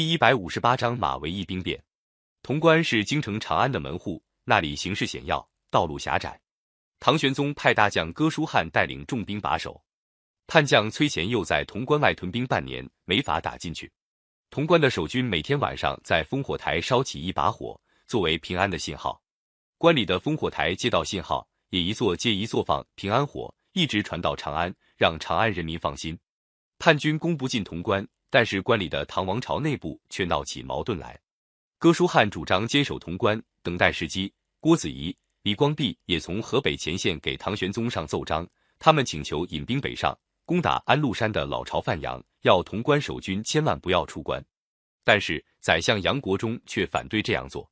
第一百五十八章马嵬驿兵变。潼关是京城长安的门户，那里形势险要，道路狭窄。唐玄宗派大将哥舒翰带领重兵把守，叛将崔乾佑在潼关外屯兵半年，没法打进去。潼关的守军每天晚上在烽火台烧起一把火，作为平安的信号。关里的烽火台接到信号，也一座接一座放平安火，一直传到长安，让长安人民放心。叛军攻不进潼关。但是关里的唐王朝内部却闹起矛盾来，哥舒翰主张坚守潼关，等待时机。郭子仪、李光弼也从河北前线给唐玄宗上奏章，他们请求引兵北上，攻打安禄山的老巢范阳，要潼关守军千万不要出关。但是宰相杨国忠却反对这样做。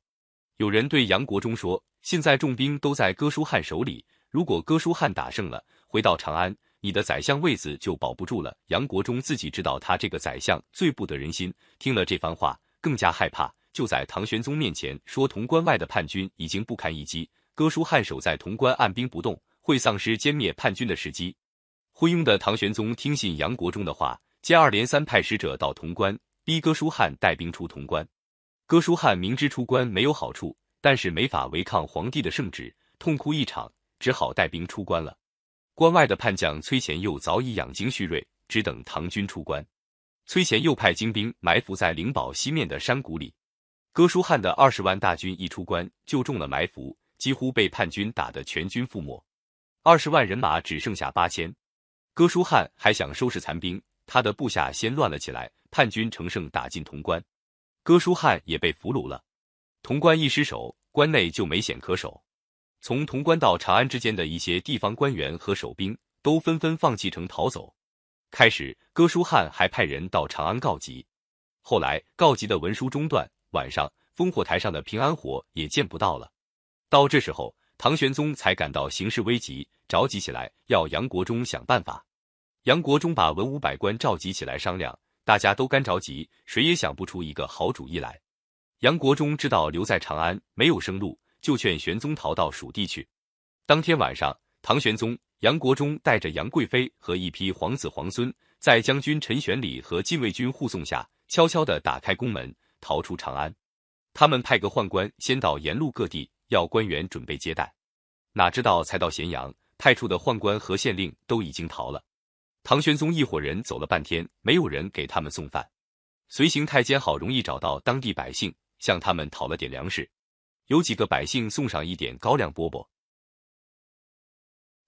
有人对杨国忠说：“现在重兵都在哥舒翰手里，如果哥舒翰打胜了，回到长安。”你的宰相位子就保不住了。杨国忠自己知道他这个宰相最不得人心，听了这番话更加害怕，就在唐玄宗面前说潼关外的叛军已经不堪一击，哥舒翰守在潼关按兵不动，会丧失歼灭叛军的时机。昏庸的唐玄宗听信杨国忠的话，接二连三派使者到潼关，逼哥舒翰带兵出潼关。哥舒翰明知出关没有好处，但是没法违抗皇帝的圣旨，痛哭一场，只好带兵出关了。关外的叛将崔贤佑早已养精蓄锐，只等唐军出关。崔贤佑派精兵埋伏在灵宝西面的山谷里。哥舒翰的二十万大军一出关就中了埋伏，几乎被叛军打得全军覆没。二十万人马只剩下八千。哥舒翰还想收拾残兵，他的部下先乱了起来。叛军乘胜打进潼关，哥舒翰也被俘虏了。潼关一失守，关内就没险可守。从潼关到长安之间的一些地方官员和守兵都纷纷放弃城逃走。开始，哥舒翰还派人到长安告急，后来告急的文书中断，晚上烽火台上的平安火也见不到了。到这时候，唐玄宗才感到形势危急，着急起来，要杨国忠想办法。杨国忠把文武百官召集起来商量，大家都干着急，谁也想不出一个好主意来。杨国忠知道留在长安没有生路。就劝玄宗逃到蜀地去。当天晚上，唐玄宗、杨国忠带着杨贵妃和一批皇子皇孙，在将军陈玄礼和禁卫军护送下，悄悄地打开宫门，逃出长安。他们派个宦官先到沿路各地，要官员准备接待。哪知道才到咸阳，派出的宦官和县令都已经逃了。唐玄宗一伙人走了半天，没有人给他们送饭。随行太监好容易找到当地百姓，向他们讨了点粮食。有几个百姓送上一点高粱饽饽。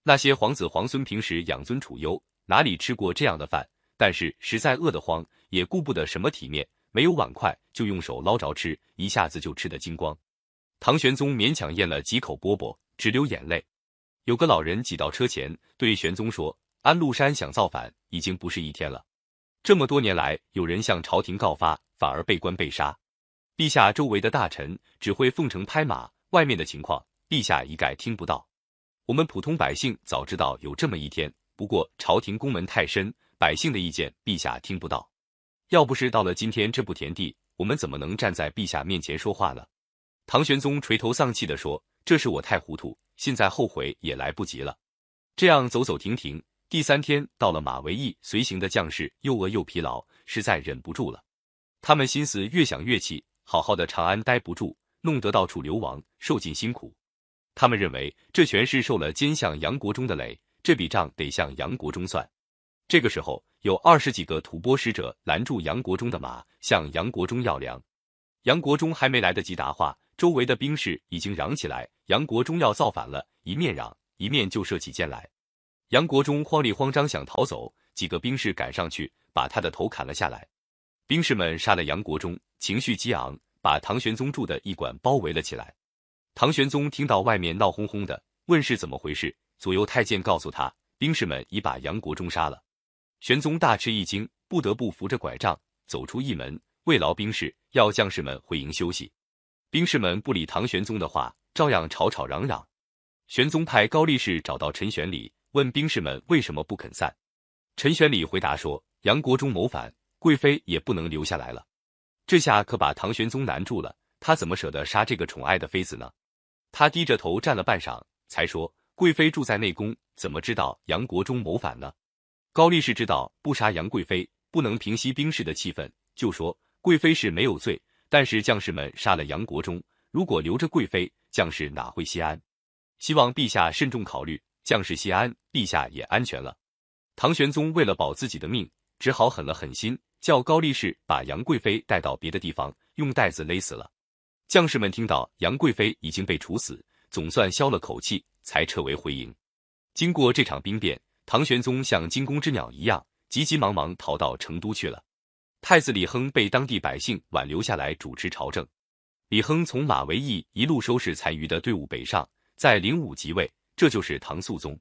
那些皇子皇孙平时养尊处优，哪里吃过这样的饭？但是实在饿得慌，也顾不得什么体面，没有碗筷就用手捞着吃，一下子就吃得精光。唐玄宗勉强咽了几口饽饽，直流眼泪。有个老人挤到车前，对玄宗说：“安禄山想造反，已经不是一天了。这么多年来，有人向朝廷告发，反而被关被杀。”陛下周围的大臣只会奉承拍马，外面的情况陛下一概听不到。我们普通百姓早知道有这么一天，不过朝廷宫门太深，百姓的意见陛下听不到。要不是到了今天这步田地，我们怎么能站在陛下面前说话呢？唐玄宗垂头丧气地说：“这是我太糊涂，现在后悔也来不及了。”这样走走停停，第三天到了马嵬驿，随行的将士又饿又疲劳，实在忍不住了。他们心思越想越气。好好的长安待不住，弄得到处流亡，受尽辛苦。他们认为这全是受了奸相杨国忠的累，这笔账得向杨国忠算。这个时候，有二十几个吐蕃使者拦住杨国忠的马，向杨国忠要粮。杨国忠还没来得及答话，周围的兵士已经嚷起来：“杨国忠要造反了！”一面嚷，一面就射起箭来。杨国忠慌里慌张想逃走，几个兵士赶上去，把他的头砍了下来。兵士们杀了杨国忠，情绪激昂，把唐玄宗住的驿馆包围了起来。唐玄宗听到外面闹哄哄的，问是怎么回事。左右太监告诉他，兵士们已把杨国忠杀了。玄宗大吃一惊，不得不扶着拐杖走出驿门，慰劳兵士，要将士们回营休息。兵士们不理唐玄宗的话，照样吵吵嚷嚷。玄宗派高力士找到陈玄礼，问兵士们为什么不肯散。陈玄礼回答说：“杨国忠谋反。”贵妃也不能留下来了，这下可把唐玄宗难住了。他怎么舍得杀这个宠爱的妃子呢？他低着头站了半晌，才说：“贵妃住在内宫，怎么知道杨国忠谋反呢？”高力士知道不杀杨贵妃不能平息兵士的气愤，就说：“贵妃是没有罪，但是将士们杀了杨国忠，如果留着贵妃，将士哪会心安？希望陛下慎重考虑，将士心安，陛下也安全了。唐玄宗为了保自己的命，只好狠了狠心，叫高力士把杨贵妃带到别的地方，用带子勒死了。将士们听到杨贵妃已经被处死，总算消了口气，才撤围回营。经过这场兵变，唐玄宗像惊弓之鸟一样，急急忙忙逃到成都去了。太子李亨被当地百姓挽留下来主持朝政。李亨从马嵬驿一路收拾残余的队伍北上，在灵武即位，这就是唐肃宗。